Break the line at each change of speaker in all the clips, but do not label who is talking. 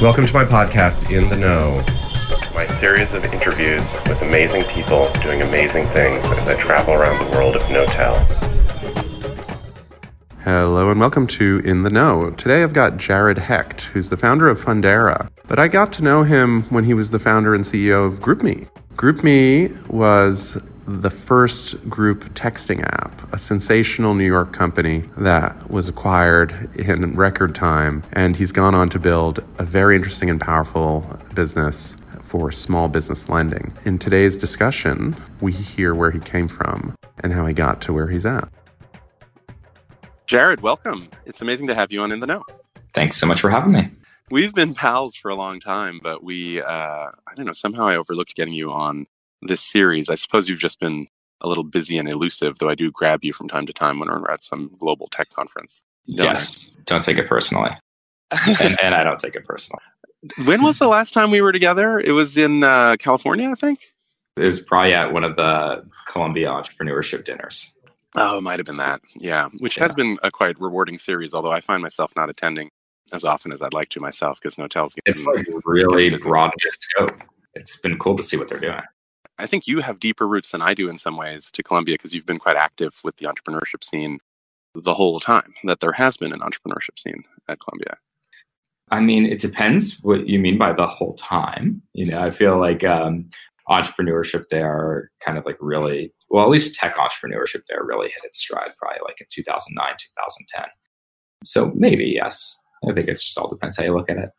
Welcome to my podcast, In the Know, my series of interviews with amazing people doing amazing things as I travel around the world of Knotel. Hello and welcome to In the Know. Today I've got Jared Hecht, who's the founder of Fundera. But I got to know him when he was the founder and CEO of GroupMe. GroupMe was the first group texting app, a sensational New York company that was acquired in record time. And he's gone on to build a very interesting and powerful business for small business lending. In today's discussion, we hear where he came from and how he got to where he's at. Jared, welcome. It's amazing to have you on In the Know.
Thanks so much for having me.
We've been pals for a long time, but we, uh, I don't know, somehow I overlooked getting you on this series. I suppose you've just been a little busy and elusive, though I do grab you from time to time when we're at some global tech conference.
Don't yes, I? don't take it personally. and, and, I don't take it personally.
When was the last time we were together? It was in uh, California, I think.
It was probably at one of the Columbia entrepreneurship dinners.
Oh, it might have been that. Yeah, which yeah. has been a quite rewarding series, although I find myself not attending as often as I'd like to myself because Knotel's
It's like really broad scope. It's been cool to see what they're doing.
I think you have deeper roots than I do in some ways to Columbia because you've been quite active with the entrepreneurship scene the whole time that there has been an entrepreneurship scene at Columbia.
I mean, it depends what you mean by the whole time. You know, I feel like um, entrepreneurship there kind of like really, well, at least tech entrepreneurship there really hit its stride probably like in 2009, 2010. So maybe, yes. I think it just all depends how you look at it.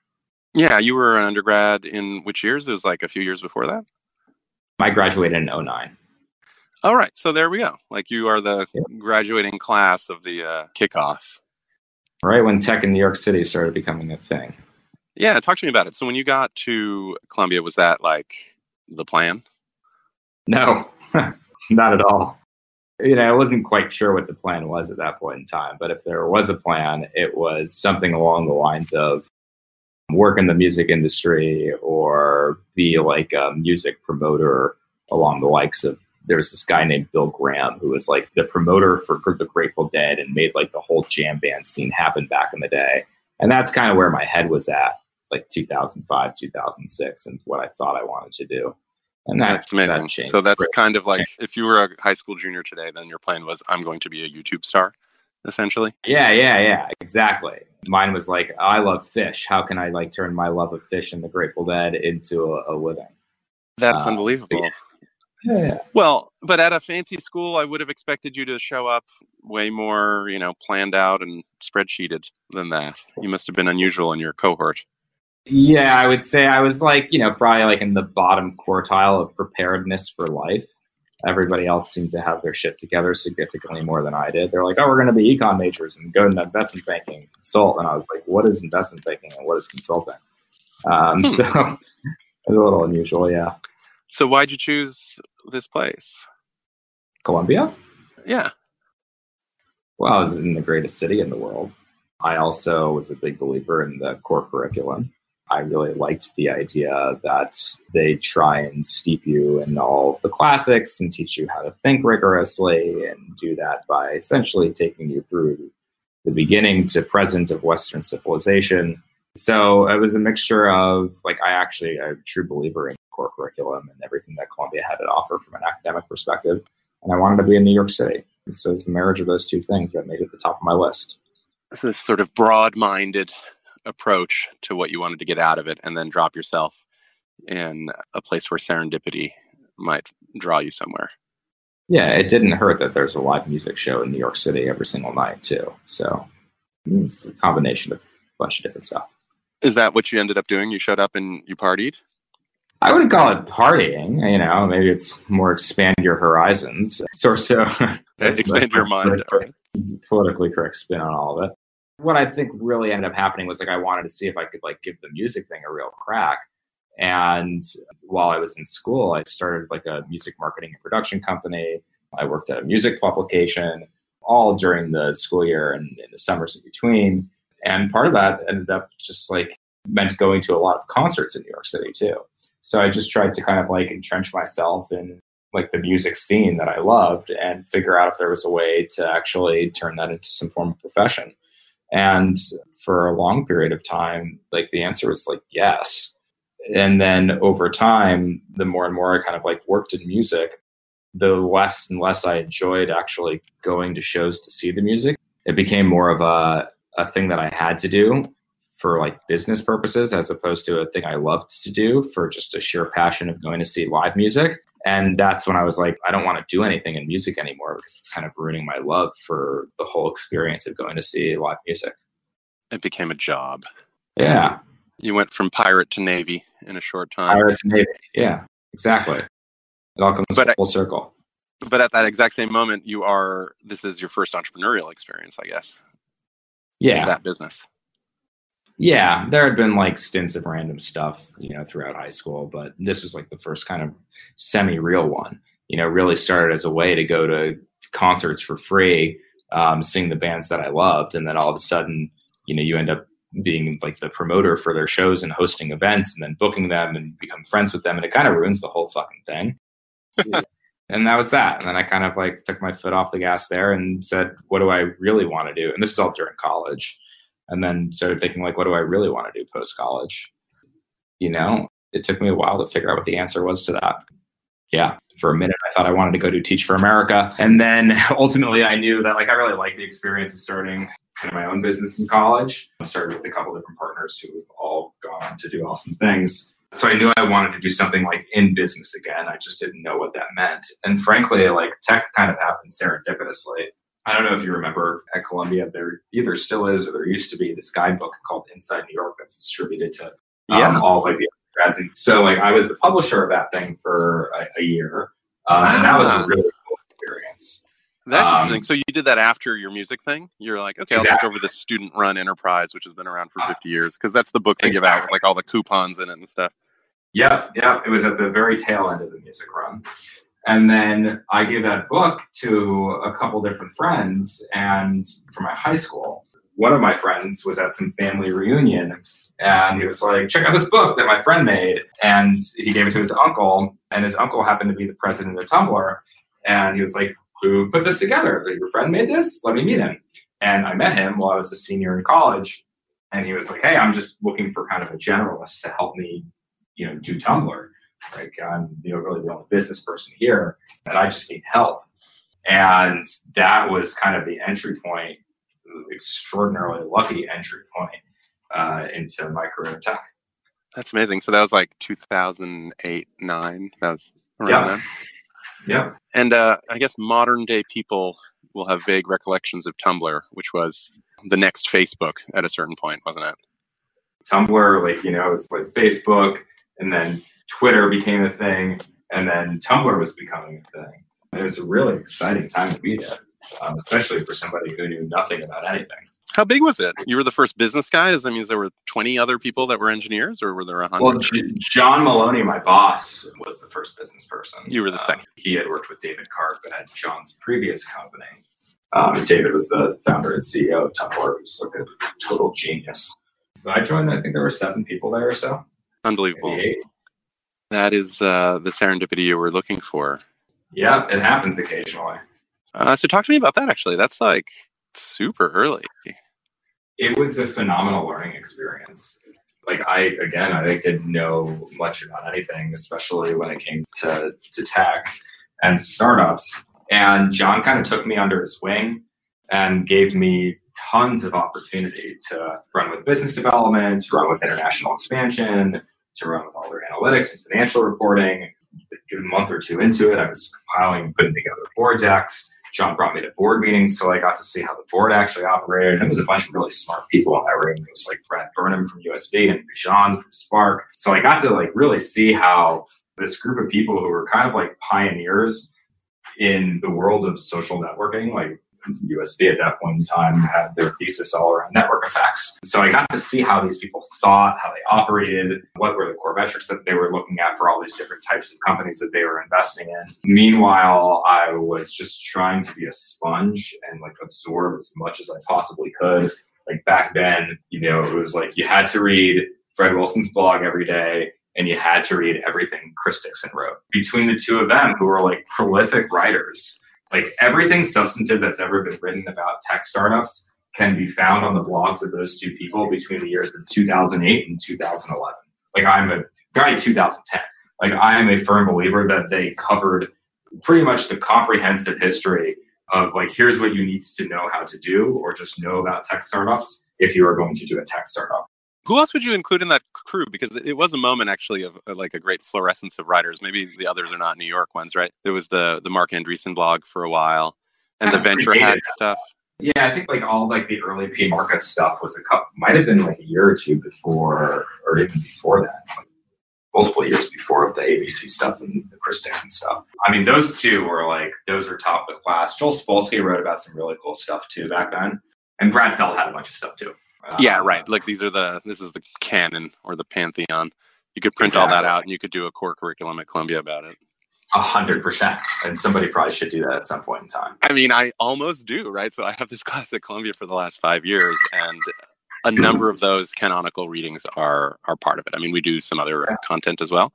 Yeah, you were an undergrad in which years? It was like a few years before that?
I graduated in 09.
All right, so there we go. Like you are the yeah. graduating class of the uh, kickoff.
Right when tech in New York City started becoming a thing.
Yeah, talk to me about it. So when you got to Columbia, was that like the plan?
No, not at all. You know, I wasn't quite sure what the plan was at that point in time, but if there was a plan, it was something along the lines of work in the music industry or be like a music promoter along the likes of there's this guy named Bill Graham who was like the promoter for the Grateful Dead and made like the whole jam band scene happen back in the day. And that's kind of where my head was at, like 2005, 2006, and what I thought I wanted to do.
And that, that's amazing. That so that's kind of like if you were a high school junior today, then your plan was I'm going to be a YouTube star, essentially.
Yeah, yeah, yeah, exactly. Mine was like, I love Phish. How can I like turn my love of Phish and the Grateful Dead into a, a living?
That's uh, unbelievable. Yeah. Yeah. Well, but at a fancy school, I would have expected you to show up way more, you know, planned out and spreadsheeted than that. You must have been unusual in your cohort.
Yeah, I would say I was like, you know, probably like in the bottom quartile of preparedness for life. Everybody else seemed to have their shit together significantly more than I did. They're like, oh, we're going to be econ majors and go into investment banking, consult. And I was like, what is investment banking and what is consulting? Um, hmm. so it's a little unusual, yeah.
So why'd you choose this place?
Columbia?
Yeah.
Well, I was in the greatest city in the world. I also was a big believer in the core curriculum. I really liked the idea that they try and steep you in all the classics and teach you how to think rigorously and do that by essentially taking you through the beginning to present of Western civilization. So it was a mixture of like I actually am a true believer in core curriculum and everything that Columbia had to offer from an academic perspective. And I wanted to be in New York City. So it's the marriage of those two things that made it the top of my list.
So this sort of broad minded approach to what you wanted to get out of it and then drop yourself in a place where serendipity might draw you somewhere.
Yeah, it didn't hurt that there's a live music show in New York City every single night too. So it's a combination of a bunch of different stuff.
Is that what you ended up doing? You showed up and you partied?
I wouldn't call it partying. You know, maybe it's more expand your horizons. So, so
expand your mind.
Politically correct spin on all of it what I think really ended up happening was like I wanted to see if I could like give the music thing a real crack. And while I was in school, I started like a music marketing and production company. I worked at a music publication all during the school year and in the summers in between. And part of that ended up just like meant going to a lot of concerts in New York City too. So I just tried to kind of like entrench myself in like the music scene that I loved and figure out if there was a way to actually turn that into some form of profession. And for a long period of time, like the answer was like yes. And then over time, the more and more I kind of like worked in music, the less and less I enjoyed actually going to shows to see the music. It became more of a, a thing that I had to do for like business purposes as opposed to a thing I loved to do for just a sheer passion of going to see live music. And that's when I was like, I don't want to do anything in music anymore because it's kind of ruining my love for the whole experience of going to see live music.
It became a job.
Yeah.
You went from pirate to Navy in a short time.
Pirate to Navy. Yeah, exactly. It all comes but full I, circle.
But at that exact same moment, you are, this is your first entrepreneurial experience, I guess.
Yeah.
That business.
Yeah, there had been like stints of random stuff, you know, throughout high school, but this was like the first kind of semi-real one. You know, really started as a way to go to concerts for free, um, sing the bands that I loved, and then all of a sudden, you know, you end up being like the promoter for their shows and hosting events, and then booking them and become friends with them, and it kind of ruins the whole fucking thing. and that was that. And then I kind of like took my foot off the gas there and said, "What do I really want to do?" And this is all during college and then started thinking like what do i really want to do post college you know it took me a while to figure out what the answer was to that. Yeah for a minute i thought i wanted to go do teach for america and then ultimately i knew that like i really liked the experience of starting kind of my own business in college. I started with a couple different partners who have all gone to do awesome things. So i knew i wanted to do something like in business again. I just didn't know what that meant. And frankly like tech kind of happened serendipitously I don't know if you remember at Columbia, there either still is or there used to be this guidebook called Inside New York that's distributed to um, yeah. all like the grads. And so like I was the publisher of that thing for a, a year, um, and that was a ah. really cool experience.
That's um, interesting. So you did that after your music thing. You're like, okay, exactly. I'll take over the student-run enterprise, which has been around for 50 uh, years, because that's the book they exactly. give out with like all the coupons in it and stuff.
Yeah, yeah. It was at the very tail end of the music run. And then I gave that book to a couple different friends and from my high school. One of my friends was at some family reunion and he was like, check out this book that my friend made. And he gave it to his uncle, and his uncle happened to be the president of Tumblr. And he was like, Who put this together? Your friend made this? Let me meet him. And I met him while I was a senior in college. And he was like, Hey, I'm just looking for kind of a generalist to help me, you know, do Tumblr. Like I'm, you know, really the only business person here, and I just need help. And that was kind of the entry point, extraordinarily lucky entry point uh, into my career in tech.
That's amazing. So that was like 2008, nine. That was around
yeah.
then.
Yeah.
And uh, I guess modern day people will have vague recollections of Tumblr, which was the next Facebook at a certain point, wasn't it?
Tumblr, like, you know, it's like Facebook and then Twitter became a thing, and then Tumblr was becoming a thing. it was a really exciting time to be there, um, especially for somebody who knew nothing about anything.
How big was it? You were the first business guy. Does that mean there were 20 other people that were engineers, or were there 100?
Well, J- John Maloney, my boss, was the first business person.
You were the second.
Um, he had worked with David Karp at John's previous company. Um, David was the founder and CEO of Tumblr. He was like a total genius. I joined, I think there were seven people there or so.
Unbelievable. That is uh, the serendipity you were looking for.
Yeah, it happens occasionally.
Uh, so talk to me about that. Actually, that's like super early.
It was a phenomenal learning experience. Like I, again, I didn't know much about anything, especially when it came to to tech and startups. And John kind of took me under his wing and gave me tons of opportunity to run with business development, run with international expansion, to run with all their analytics and financial reporting. A month or two into it, I was compiling and putting together board decks. John brought me to board meetings, so I got to see how the board actually operated. And it was a bunch of really smart people in that room. It was like Brad Burnham from USV and Bijan from Spark. So I got to like really see how this group of people who were kind of like pioneers in the world of social networking, like USV at that point in time had their thesis all around network effects. So I got to see how these people thought, how they operated, what were the core metrics that they were looking at for all these different types of companies that they were investing in. Meanwhile, I was just trying to be a sponge and like absorb as much as I possibly could. Like back then, you know, it was like you had to read Fred Wilson's blog every day and you had to read everything Chris Dixon wrote. Between the two of them, who were like prolific writers, like everything substantive that's ever been written about tech startups can be found on the blogs of those two people between the years of 2008 and 2011. Like I'm a guy 2010. Like I am a firm believer that they covered pretty much the comprehensive history of like here's what you need to know how to do or just know about tech startups if you are going to do a tech startup.
Who else would you include in that crew? Because it was a moment actually of, uh, like a great fluorescence of writers. Maybe the others are not New York ones, right? There was the the Marc Andreessen blog for a while, and the Venture Hack stuff.
Yeah, I think like all like the early pmarca stuff was a couple, might have been like a year or two before, or even before that, like multiple years before the AVC stuff and the Chris Dixon stuff. I mean, those two were like those are top of the class. Joel Spolsky wrote about some really cool stuff too back then, and Brad Feld had a bunch of stuff too.
Yeah, um, right. Like these are the this is the canon or the pantheon. You could print exactly. all that out, and you could do a core curriculum at Columbia about it.
A hundred percent. And somebody probably should do that at some point in time.
I mean, I almost do, right? So I have this class at Columbia for the last five years, and a number of those canonical readings are are part of it. I mean, we do some other yeah. content as well,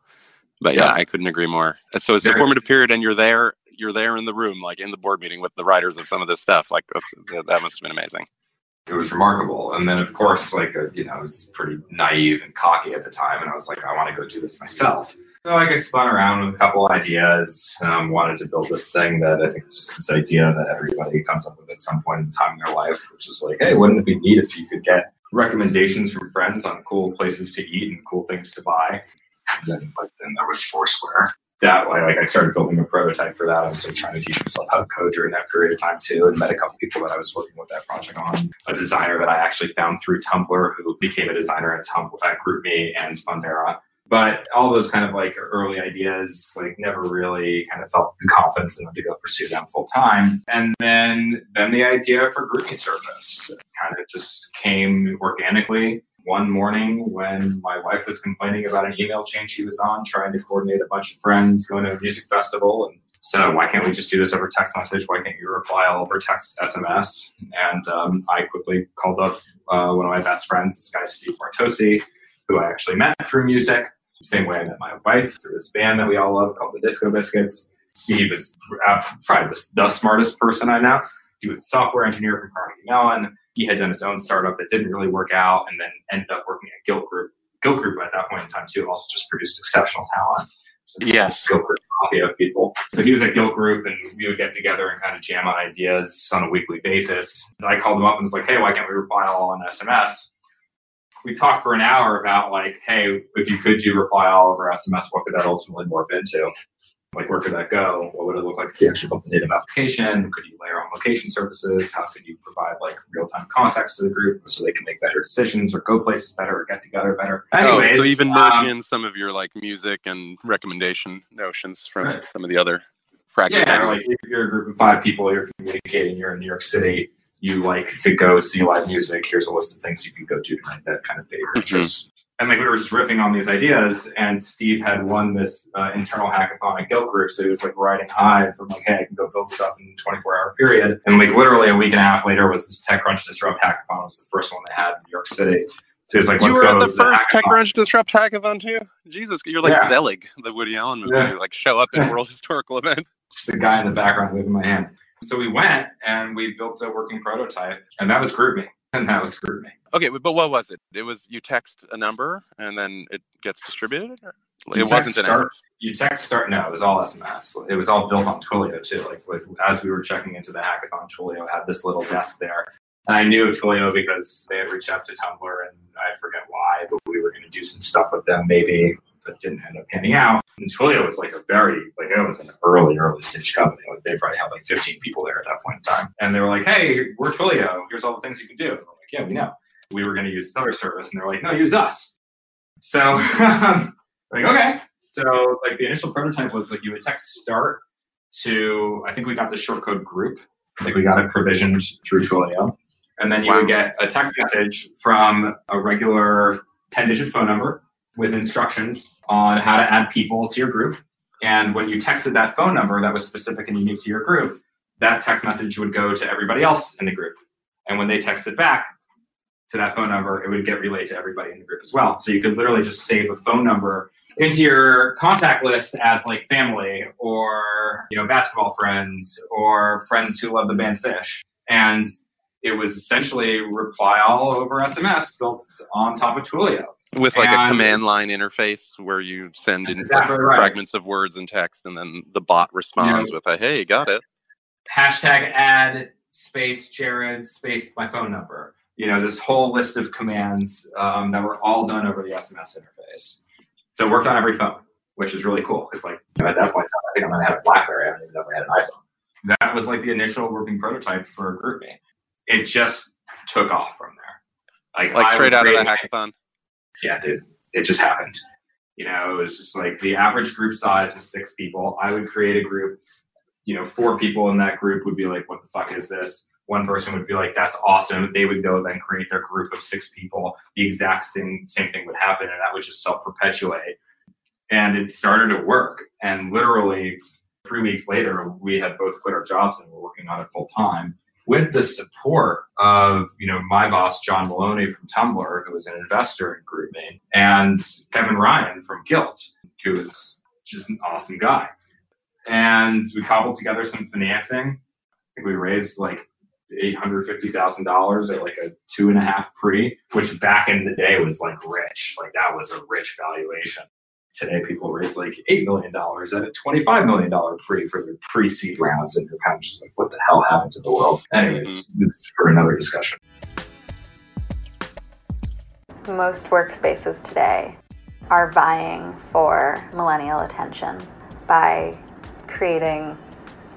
but yeah, yeah, I couldn't agree more. So it's a formative period, and you're there, you're there in the room, like in the board meeting with the writers of some of this stuff. Like that's that must have been amazing.
It was remarkable, and then of course, like uh, you know, I was pretty naive and cocky at the time, and I was like, I want to go do this myself. So like I spun around with a couple ideas. Um, wanted to build this thing that I think is just this idea that everybody comes up with at some point in time in their life, which is like, hey, wouldn't it be neat if you could get recommendations from friends on cool places to eat and cool things to buy? And then, like, then there was Foursquare. That way, like I started building a prototype for that. I was still trying to teach myself how to code during that period of time too, and met a couple people that I was working with that project on. A designer that I actually found through Tumblr who became a designer at Tumblr at GroupMe and Fundera but all those kind of like early ideas, like never really kind of felt the confidence enough to go pursue them full time. And then then the idea for GroupMe service kind of just came organically one morning when my wife was complaining about an email chain she was on, trying to coordinate a bunch of friends going to a music festival and said, why can't we just do this over text message? Why can't you reply all over text SMS? And um, I quickly called up uh, one of my best friends, this guy, Steve Martocci, who I actually met through music. Same way I met my wife through this band that we all love called the Disco Biscuits. Steve is uh, probably the, the, smartest person I know. He was a software engineer from Carnegie Mellon. He had done his own startup that didn't really work out and then ended up working at Gilt Group. Gilt Group at that point in time, too, also just produced exceptional talent.
So yes.
Gilt Group mafia of people. So he was at Gilt Group and we would get together and kind of jam on ideas on a weekly basis. I called him up and was like, hey, why can't we reply all on SMS? we talked for an hour about like, hey, if you could do reply all over SMS, what could that ultimately morph into? Like, where could that go? What would it look like if you actually built a native application? Could you layer on location services? How could you provide like real time context to the group so they can make better decisions or go places better or get together better? Anyways,
oh, so even merge um, in some of your like music and recommendation notions from right. some of the other fragments.
Yeah, like if you're a group of five people, you're communicating, you're in New York City you like to go see live music. Here's a list of things you can go do tonight. That kind of favor. Mm-hmm. Just and like we were just riffing on these ideas, and Steve had won this uh, internal hackathon at Gilt Group, so he was like riding high from like, hey, I can go build stuff in a 24 hour period. And like literally a week and a half later was this TechCrunch Disrupt hackathon. It was the first one they had in New York City. So he's like,
you were at the first TechCrunch Disrupt hackathon too. Jesus, you're like yeah. Zelig, the Woody Allen movie. Yeah. Like show up at World Historical event.
Just the guy in the background waving my hand. So we went and we built a working prototype, and that was GroupMe. And that was GroupMe.
Okay, but what was it? It was you text a number and then it gets distributed? it wasn't
an start, You text start. No, it was all SMS. It was all built on Twilio too. Like with, as we were checking into the hackathon, Twilio had this little desk there. And I knew Twilio because they had reached out to Tumblr, and I forget why, but we were going to do some stuff with them maybe that didn't end up panning out. And Twilio was like a very, like it was an early, early stage company. Like they probably had like 15 people there at that point in time. And they were like, hey, we're Twilio. Here's all the things you can do. And we're like, yeah, we know. We were going to use this other service. And they're like, no, use us. So, like, okay. So, like, the initial prototype was like you would text start to, I think we got the shortcode group. Like, we got it provisioned through Twilio. And then you wow. would get a text message from a regular 10 digit phone number with instructions on how to add people to your group. And when you texted that phone number that was specific and unique to your group, that text message would go to everybody else in the group. And when they texted back to that phone number, it would get relayed to everybody in the group as well. So you could literally just save a phone number into your contact list as like family or you know basketball friends or friends who love the band Phish. And it was essentially reply all over SMS built on top of Twilio.
With like
And-
a command line interface where you send in
exactly right.
fragments of words and text, and then the bot responds with a "Hey, got it."
hashtag add space Jared space my phone number. You know, this whole list of commands um, that were all done over the SMS interface. So it worked on every phone, which is really cool because, like, you know, at that point, I think I'm gonna have a BlackBerry. I haven't even ever had an iPhone. That was like the initial working prototype for GroupMe. It just took off from there. Like,
Like straight out of the hackathon.
Yeah, dude, it just happened. You know, it was just like the average group size was six people. I would create a group. You know, four people in that group would be like, "What the fuck is this?" One person would be like, "That's awesome." They would go then create their group of six people. The exact same same thing would happen, and that would just self perpetuate. And it started to work. And literally, three weeks later, we had both quit our jobs and were working on it full time with the support of you know my boss John Maloney from Tumblr, who was an investor in GroupMe, and Kevin Ryan from Gilt, who is just an awesome guy. And we cobbled together some financing. I think we raised like eight hundred fifty thousand dollars at like a two and a half pre, which back in the day was like rich. Like that was a rich valuation. Today, people raise like eight million dollars at a twenty-five million dollar pre for their pre-seed rounds, and you're kind of just like, "What the hell happened to the world?" Anyways, mm-hmm. it's for another discussion.
Most workspaces today are vying for millennial attention by creating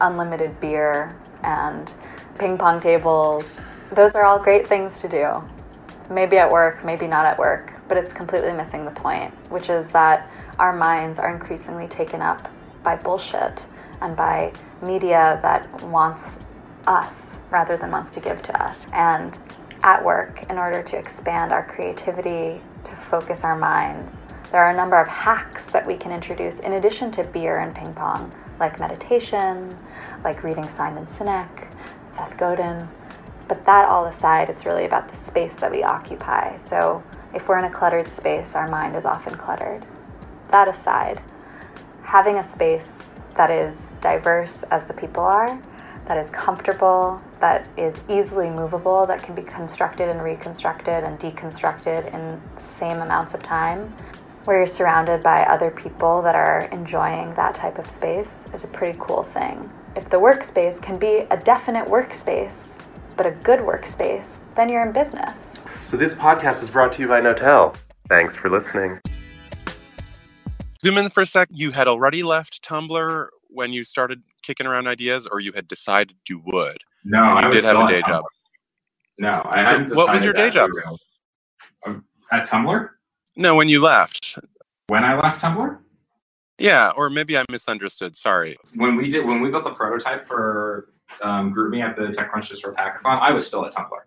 unlimited beer and ping pong tables. Those are all great things to do. Maybe at work, maybe not at work, but it's completely missing the point, which is that our minds are increasingly taken up by bullshit and by media that wants us rather than wants to give to us. And at work, in order to expand our creativity, to focus our minds, there are a number of hacks that we can introduce in addition to beer and ping pong, like meditation, like reading Simon Sinek, Seth Godin. But that all aside, it's really about the space that we occupy. So if we're in a cluttered space, our mind is often cluttered. That aside, having a space that is diverse as the people are, that is comfortable, that is easily movable, that can be constructed and reconstructed and deconstructed in same amounts of time, where you're surrounded by other people that are enjoying that type of space is a pretty cool thing. If the workspace can be a definite workspace, but a good workspace, then you're in business.
So this podcast is brought to you by Knotel. Thanks for listening.
Zoom in for a sec. You had already left Tumblr when you started kicking around ideas, or you had decided you would.
No,
you
I was
did have a day job.
No, I
So
hadn't.
what was your day job?
we were gonna- Um, at Tumblr.
No, when you left.
When I left Tumblr,
Yeah, or maybe I misunderstood. Sorry.
when we did when we built the prototype for um, GroupMe at the TechCrunch Disrupt Hackathon, I was still at Tumblr,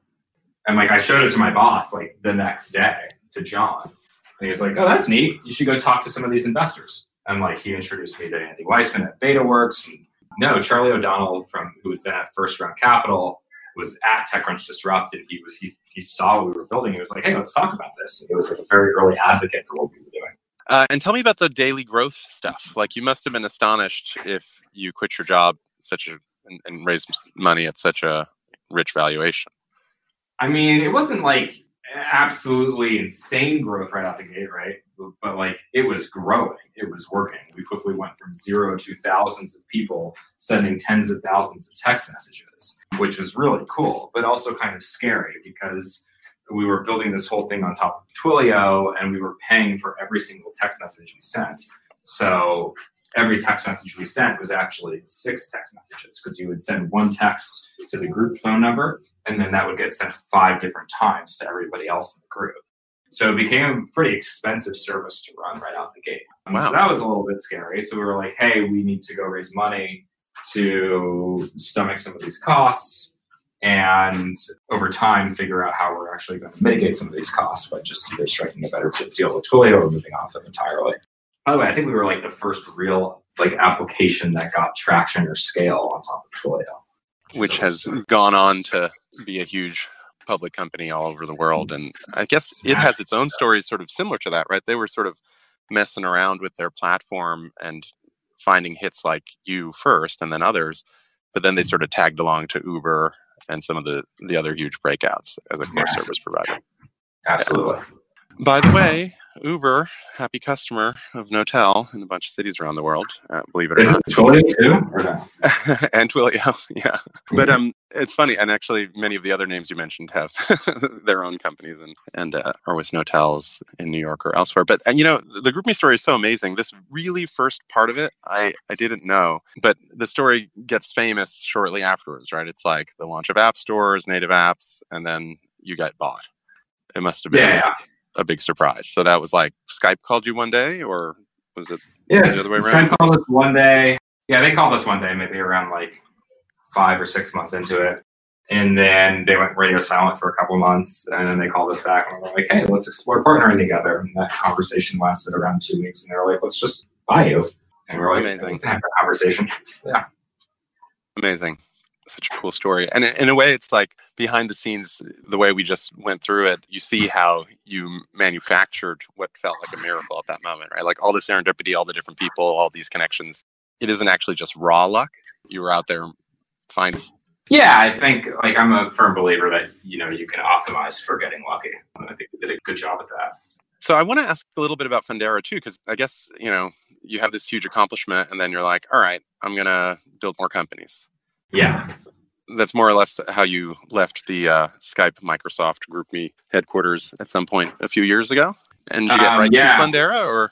and like I showed it to my boss like the next day to John, and he was like, "Oh, that's neat. You should go talk to some of these investors." And like he introduced me to Andy Weissman at BetaWorks. And, no, Charlie O'Donnell from who was then at First Round Capital was at TechCrunch Disrupt, and he was he, he saw what we were building. He was like, "Hey, let's talk about this." And he was like a very early advocate for what we were doing.
Uh, and tell me about the daily growth stuff. Like you must have been astonished if you quit your job such a and, and raised money at such a rich valuation.
I mean, it wasn't like absolutely insane growth right out the gate, right? But like it was growing, it was working. We quickly went from zero to thousands of people sending tens of thousands of text messages, which was really cool, but also kind of scary because we were building this whole thing on top of Twilio and we were paying for every single text message we sent. So every text message we sent was actually six text messages because you would send one text to the group phone number and then that would get sent five different times to everybody else in the group. So it became a pretty expensive service to run right out the gate. Um,
Wow.
So that was a little bit scary. So we were like, hey, we need to go raise money to stomach some of these costs and over time figure out how we're actually going to mitigate some of these costs by just either striking a better deal with Twilio or moving off them entirely. By the way, I think we were like the first real like application that got traction or scale on top of Twilio.
which has gone on to be a huge public company all over the world. And I guess it has its own stories sort of similar to that, right? They were sort of messing around with their platform and finding hits like you first and then others, but then they sort of tagged along to Uber and some of the the other huge breakouts as a core yes. service provider.
Absolutely. Yeah.
By the way, Uber, happy customer of Knotel in a bunch of cities around the world. Uh, believe it or
Is
not.
Twilio too?
and Twilio, yeah. But um, it's funny, and actually, many of the other names you mentioned have their own companies and and uh, are with Knotels in New York or elsewhere. But and, you know, the GroupMe story is so amazing. This really first part of it, I I didn't know, but the story gets famous shortly afterwards, right? It's like the launch of app stores, native apps, and then you get bought. It must have been.
Yeah
a big surprise. So that was like Skype called you one day, or was it
yeah, the other way around? Skype called us one day. Yeah, they called us one day, maybe around like five or six months into it. And then they went radio silent for a couple months, and then they called us back and were like, "Hey, let's explore partnering together." And that conversation lasted around two weeks, and they were like, "Let's just buy you." And we're like, "Amazing." Have a conversation. Yeah.
Amazing such a cool story. And in a way, it's like behind the scenes, the way we just went through it, you see how you manufactured what felt like a miracle at that moment, right? Like all the serendipity, all the different people, all these connections. It isn't actually just raw luck. You were out there finding.
Yeah, I think like I'm a firm believer that you know you can optimize for getting lucky. And I think we did a good job at that.
So I want to ask a little bit about Fundera too, because I guess you know you have this huge accomplishment, and then you're like, all right, I'm gonna build more companies.
Yeah.
That's more or less how you left the uh, Skype Microsoft GroupMe headquarters at some point a few years ago. And did you get um, right yeah. to Fundera or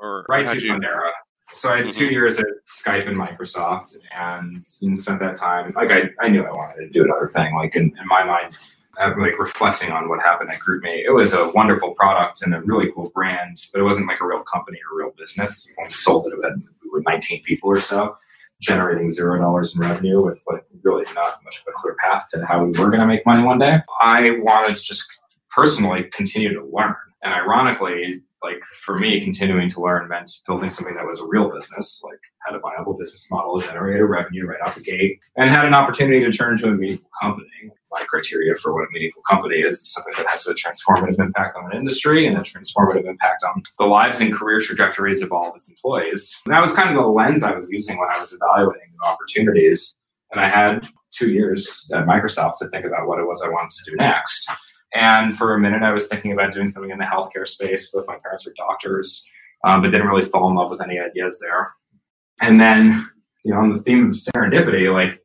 or
right to you... Fundera? So I had mm-hmm. two years at Skype and Microsoft, and spent that time. Like I, I knew I wanted to do another thing. Like in, in my mind, I'm like reflecting on what happened at GroupMe. It was a wonderful product and a really cool brand, but it wasn't like a real company or real business. We sold it. We had we were 19 people or so generating zero dollars in revenue with like really not much of a clear path to how we were going to make money one day. I wanted to just personally continue to learn. And ironically, like for me, continuing to learn meant building something that was a real business, like had a viable business model, generated revenue right out the gate, and had an opportunity to turn into a meaningful company. My criteria for what a meaningful company is is something that has a transformative impact on an industry and a transformative impact on the lives and career trajectories of all of its employees. And that was kind of the lens I was using when I was evaluating opportunities. And I had two years at Microsoft to think about what it was I wanted to do next. And for a minute, I was thinking about doing something in the healthcare space. Both my parents are doctors, um, but didn't really fall in love with any ideas there. And then, you know, on the theme of serendipity, like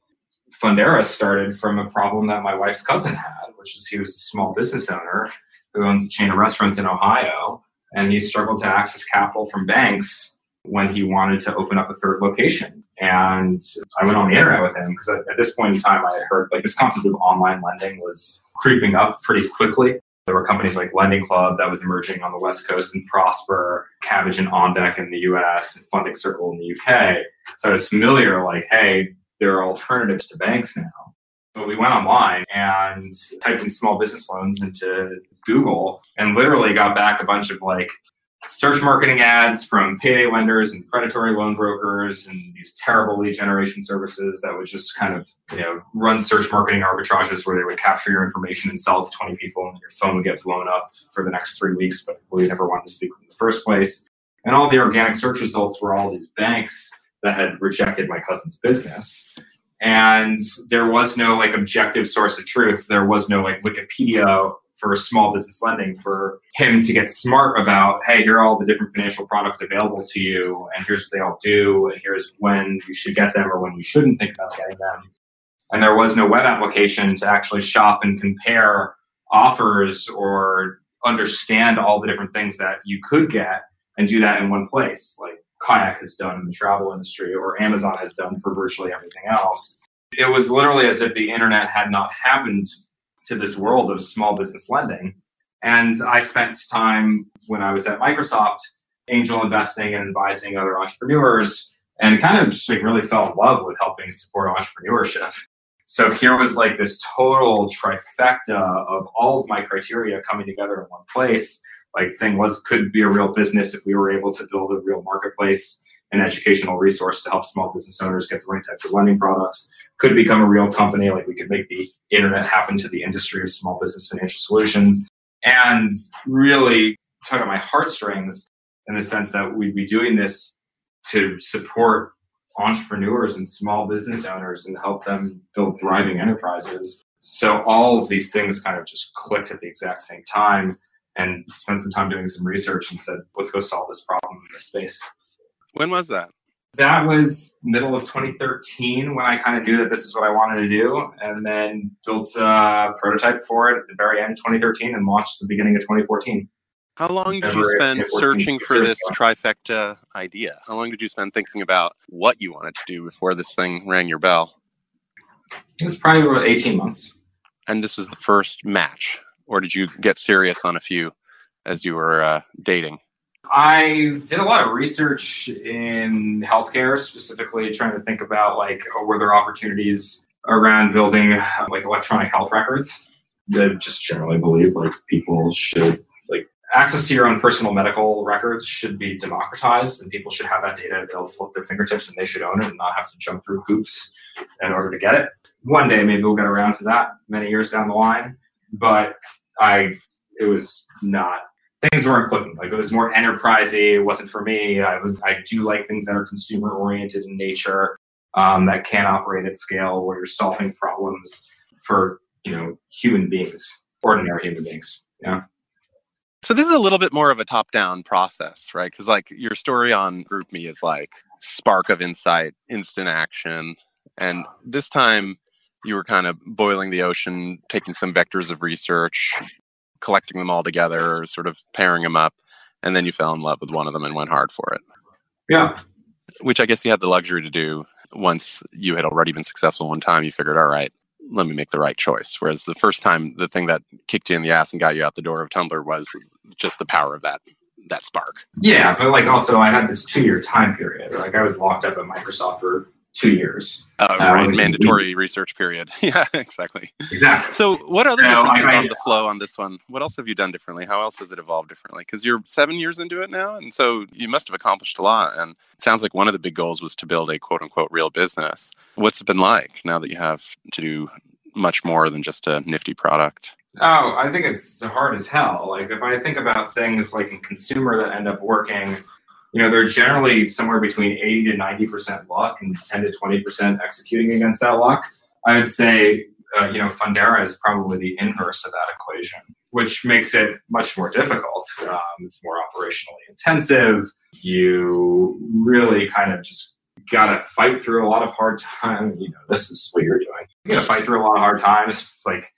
Fundera started from a problem that my wife's cousin had, which is he was a small business owner who owns a chain of restaurants in Ohio, and he struggled to access capital from banks when he wanted to open up a third location. And I went on the internet with him because at, at this point in time, I had heard like this concept of online lending was creeping up pretty quickly. There were companies like Lending Club that was emerging on the West Coast and Prosper, Kabbage and OnDeck in the US, and Funding Circle in the UK. So I was familiar, like, hey, there are alternatives to banks now. But we went online and typed in small business loans into Google and literally got back a bunch of like search marketing ads from payday lenders and predatory loan brokers and these terrible lead generation services that would just kind of you know run search marketing arbitrages where they would capture your information and sell it to 20 people and your phone would get blown up for the next three weeks but we never wanted to speak in the first place. And all the organic search results were all these banks that had rejected my cousin's business. And there was no like objective source of truth. There was no like wikipedia for small business lending for him to get smart about hey here are all the different financial products available to you and here's what they all do and here's when you should get them or when you shouldn't think about getting them. And there was no web application to actually shop and compare offers or understand all the different things that you could get and do that in one place. Like kayak has done in the travel industry or amazon has done for virtually everything else. It was literally as if the internet had not happened to this world of small business lending. And I spent time when I was at Microsoft angel investing and advising other entrepreneurs and kind of just like really fell in love with helping support entrepreneurship. So here was like this total trifecta of all of my criteria coming together in one place. Like thing was could be a real business if we were able to build a real marketplace an educational resource to help small business owners get the right types of lending products could become a real company. Like we could make the internet happen to the industry of small business financial solutions and really tug at my heartstrings in the sense that we'd be doing this to support entrepreneurs and small business owners and help them build thriving enterprises So all of these things kind of just clicked at the exact same time and spent some time doing some research and said, let's go solve this problem in this space.
When was that?
That was middle of 2013 when I kind of knew that this is what I wanted to do, and then built a prototype for it at the very end of 2013 and launched the beginning of 2014.
How long did you spend searching for this trifecta idea? How long did you spend thinking about what you wanted to do before this thing rang your bell?
It was probably about 18 months.
And this was the first match, or did you get serious on a few as you were uh, dating?
I did a lot of research in healthcare, specifically trying to think about like, oh, were there opportunities around building uh, like electronic health records? That just generally believe like people should like access to your own personal medical records should be democratized, and people should have that data available at their fingertips, and they should own it and not have to jump through hoops in order to get it. One day, maybe we'll get around to that many years down the line, but I it was not things weren't clicking. Like it was more enterprisey. It wasn't for me. I was I do like things that are consumer oriented in nature, um, that can operate at scale, where you're solving problems for you know human beings, ordinary human beings. Yeah.
So this is a little bit more of a top down process, right? Because like your story on GroupMe is like spark of insight, instant action, and this time you were kind of boiling the ocean, taking some vectors of research, collecting them all together, or sort of pairing them up, and then you fell in love with one of them and went hard for it.
Yeah.
Which I guess you had the luxury to do once you had already been successful one time. You figured, all right, let me make the right choice. Whereas the first time, the thing that kicked you in the ass and got you out the door of Tumblr was just the power of that that spark.
Yeah, but like also, I had this two year time period. Like I was locked up at Microsoft for two years.
Uh, right, mandatory research period. yeah, exactly.
Exactly.
So, what other so differences I, I, on the flow on this one? What else have you done differently? How else has it evolved differently? Because you're seven years into it now, and so you must have accomplished a lot. And it sounds like one of the big goals was to build a quote unquote real business. What's it been like now that you have to do much more than just a nifty product?
Oh, I think it's hard as hell. Like if I think about things like in consumer that end up working you know, they're generally somewhere between 80 to 90% luck and 10 to 20% executing against that luck. I would say, uh, you know, Fundera is probably the inverse of that equation, which makes it much more difficult. Um, it's more operationally intensive. You really kind of just got to fight through a lot of hard times. You know, this is what you're doing. You got to fight through a lot of hard times. Like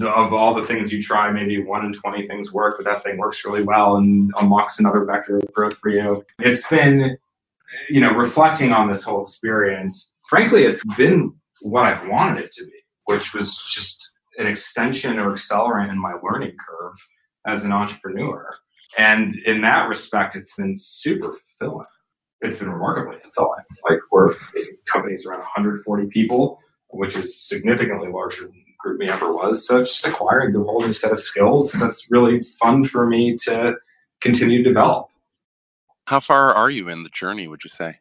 of all the things you try, maybe one in 20 things work, but that thing works really well and unlocks another vector of growth for you. It's been, you know, reflecting on this whole experience, frankly, it's been what I've wanted it to be, which was just an extension or accelerant in my learning curve as an entrepreneur. And in that respect, it's been super fulfilling. It's been remarkably fulfilling. Like we're companies around 140 people, which is significantly larger than GroupMe ever was. So it's just acquiring a whole new set of skills that's really fun for me to continue to develop.
How far are you in the journey, would you say,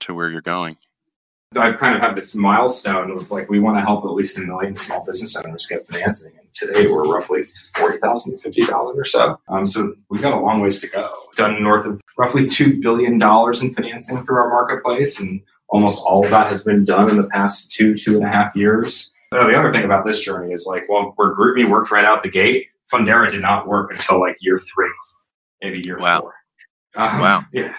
to where you're going?
I've kind of had this milestone of like, we want to help at least a million small business owners get financing. And today we're roughly 40,000, 50,000 or so. Um, so we've got a long ways to go. Done north of roughly $2 billion in financing through our marketplace. And almost all of that has been done in the past two, two and a half years. The other thing about this journey is like, well, where GroupMe worked right out the gate, Fundera did not work until like year three, maybe year
wow.
four.
Um, wow.
Yeah.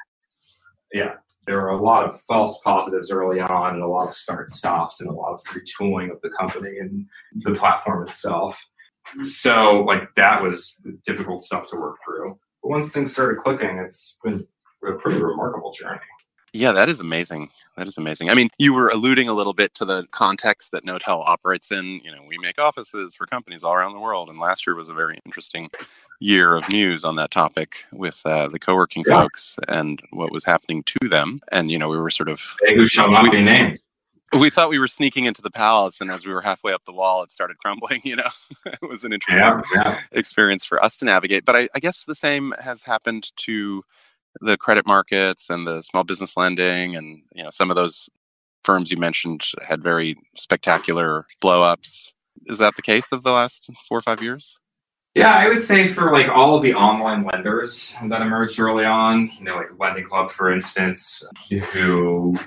Yeah. There were a lot of false positives early on and a lot of start stops and a lot of retooling of the company and the platform itself. So like that was difficult stuff to work through. But once things started clicking, it's been a pretty remarkable journey.
Yeah, that is amazing. That is amazing. I mean, you were alluding a little bit to the context that Knotel operates in. You know, we make offices for companies all around the world, and last year was a very interesting year of news on that topic with uh, the co-working yeah. folks and what was happening to them. And you know, we were sort of
who shall not be named.
We thought we were sneaking into the palace, and as we were halfway up the wall, it started crumbling. You know, it was an interesting yeah, yeah. experience for us to navigate. But I, I guess the same has happened to the credit markets and the small business lending and you know some of those firms you mentioned had very spectacular blowups. Is that the case of the last four or five years?
Yeah, I would say for like all of the online lenders that emerged early on, you know, like Lending Club, for instance, who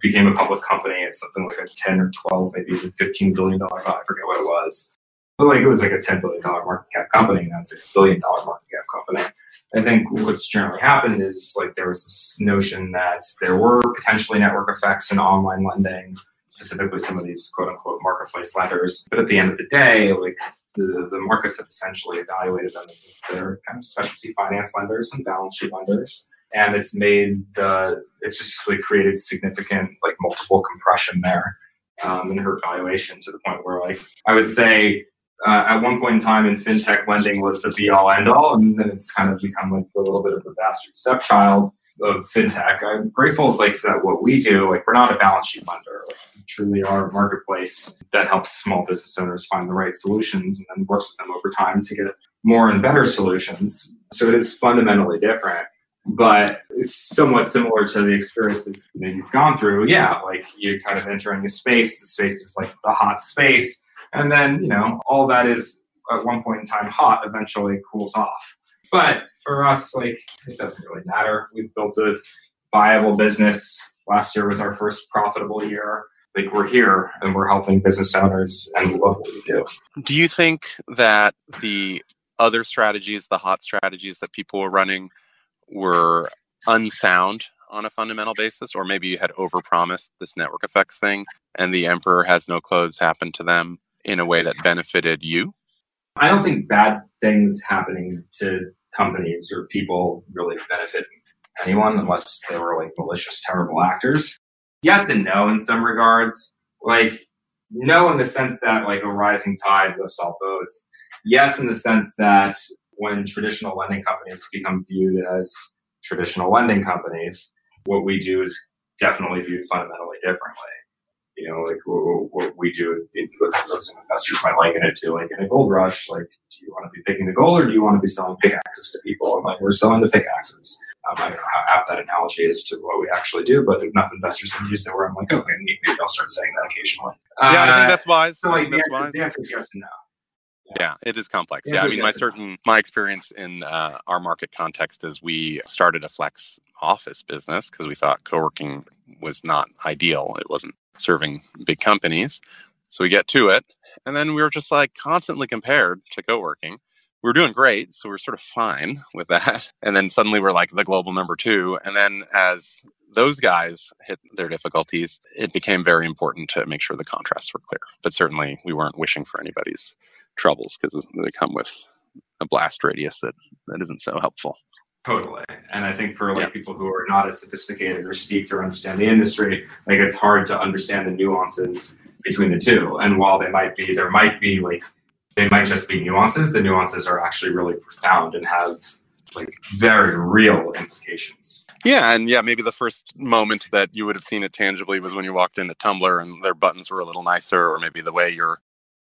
became a public company. It's something like a 10 or 12, maybe even 15 billion dollar. I forget what it was. But like it was like a 10 billion dollar market cap company. Now it's like a billion dollar market cap company. I think what's generally happened is like there was this notion that there were potentially network effects in online lending, specifically some of these quote unquote marketplace lenders. But at the end of the day, like the, the markets have essentially evaluated them as they're kind of specialty finance lenders and balance sheet lenders. And it's made the, it's just really created significant like multiple compression there um, in her valuation to the point where like I would say uh, at one point in time in fintech lending was the be all end all, and then it's kind of become like a little bit of the bastard stepchild of fintech. I'm grateful like that what we do, like we're not a balance sheet lender. Like, we truly are a marketplace that helps small business owners find the right solutions and then works with them over time to get more and better solutions. So it is fundamentally different. But it's somewhat similar to the experience that you've gone through. Yeah, like you're kind of entering a space. The space is like the hot space and then, you know, all that is at one point in time hot eventually cools off. But for us, like, it doesn't really matter. We've built a viable business. Last year was our first profitable year. Like, we're here and we're helping business owners and we love what we do.
Do you think that the other strategies, the hot strategies that people were running, were unsound on a fundamental basis, or maybe you had overpromised this network effects thing, and the emperor has no clothes happened to them, in a way that benefited you?
I don't think bad things happening to companies or people really benefit anyone unless they were like malicious, terrible actors. Yes and no in some regards. Like, no in the sense that like a rising tide lifts all boats. Yes, in the sense that when traditional lending companies become viewed as traditional lending companies, what we do is definitely viewed fundamentally differently you know, like what, what we do, it, some investors might liken it to like in a gold rush. Like, do you want to be picking the gold or do you want to be selling pickaxes to people? And like, we're selling the pickaxes. Um, I don't know how apt that analogy is to what we actually do, but enough investors have used it where I'm like, okay, maybe I'll start saying that occasionally.
Yeah, uh, I think that's wise.
So like,
that's
the, answer, the answer is yes and no.
Yeah, it is complex. Yeah, I mean, my certain my experience in uh, our market context is we started a flex office business because we thought co-working was not ideal. It wasn't serving big companies. So we get to it. And then we were just like constantly compared to co working. We were doing great. So we are sort of fine with that. And then suddenly we're like the global number two. And then as those guys hit their difficulties, it became very important to make sure the contrasts were clear. But certainly we weren't wishing for anybody's troubles because they come with a blast radius that, that isn't so helpful.
Totally. And I think for like yeah. people who are not as sophisticated or steeped or understand the industry, like it's hard to understand the nuances between the two. And while they might be, there might be like, they might just be nuances. The nuances are actually really profound and have like very real implications.
Yeah, and yeah, maybe the first moment that you would have seen it tangibly was when you walked into Tumblr and their buttons were a little nicer, or maybe the way your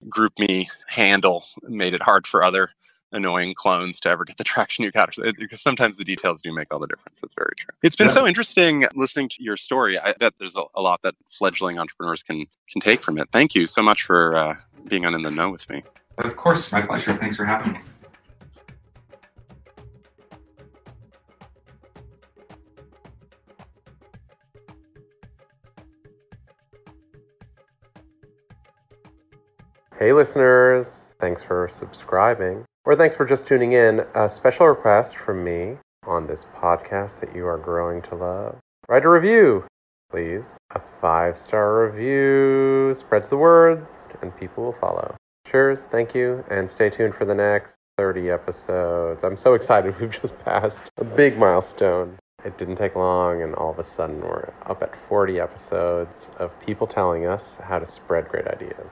GroupMe handle made it hard for other annoying clones to ever get the traction you got. Because sometimes the details do make all the difference. That's very true. It's been yeah. so interesting listening to your story. I bet there's a, a, lot that fledgling entrepreneurs can can take from it. Thank you so much for uh, being on in the know with me.
Of course, my pleasure. Thanks for having me.
Hey, listeners. Thanks for subscribing. Or thanks for just tuning in. A special request from me on this podcast that you are growing to love. Write a review, please. A five star review spreads the word, and people will follow. Cheers, thank you, and stay tuned for the next 30 episodes. I'm so excited. We've just passed a big milestone. It didn't take long, and all of a sudden, we're up at 40 episodes of people telling us how to spread great ideas.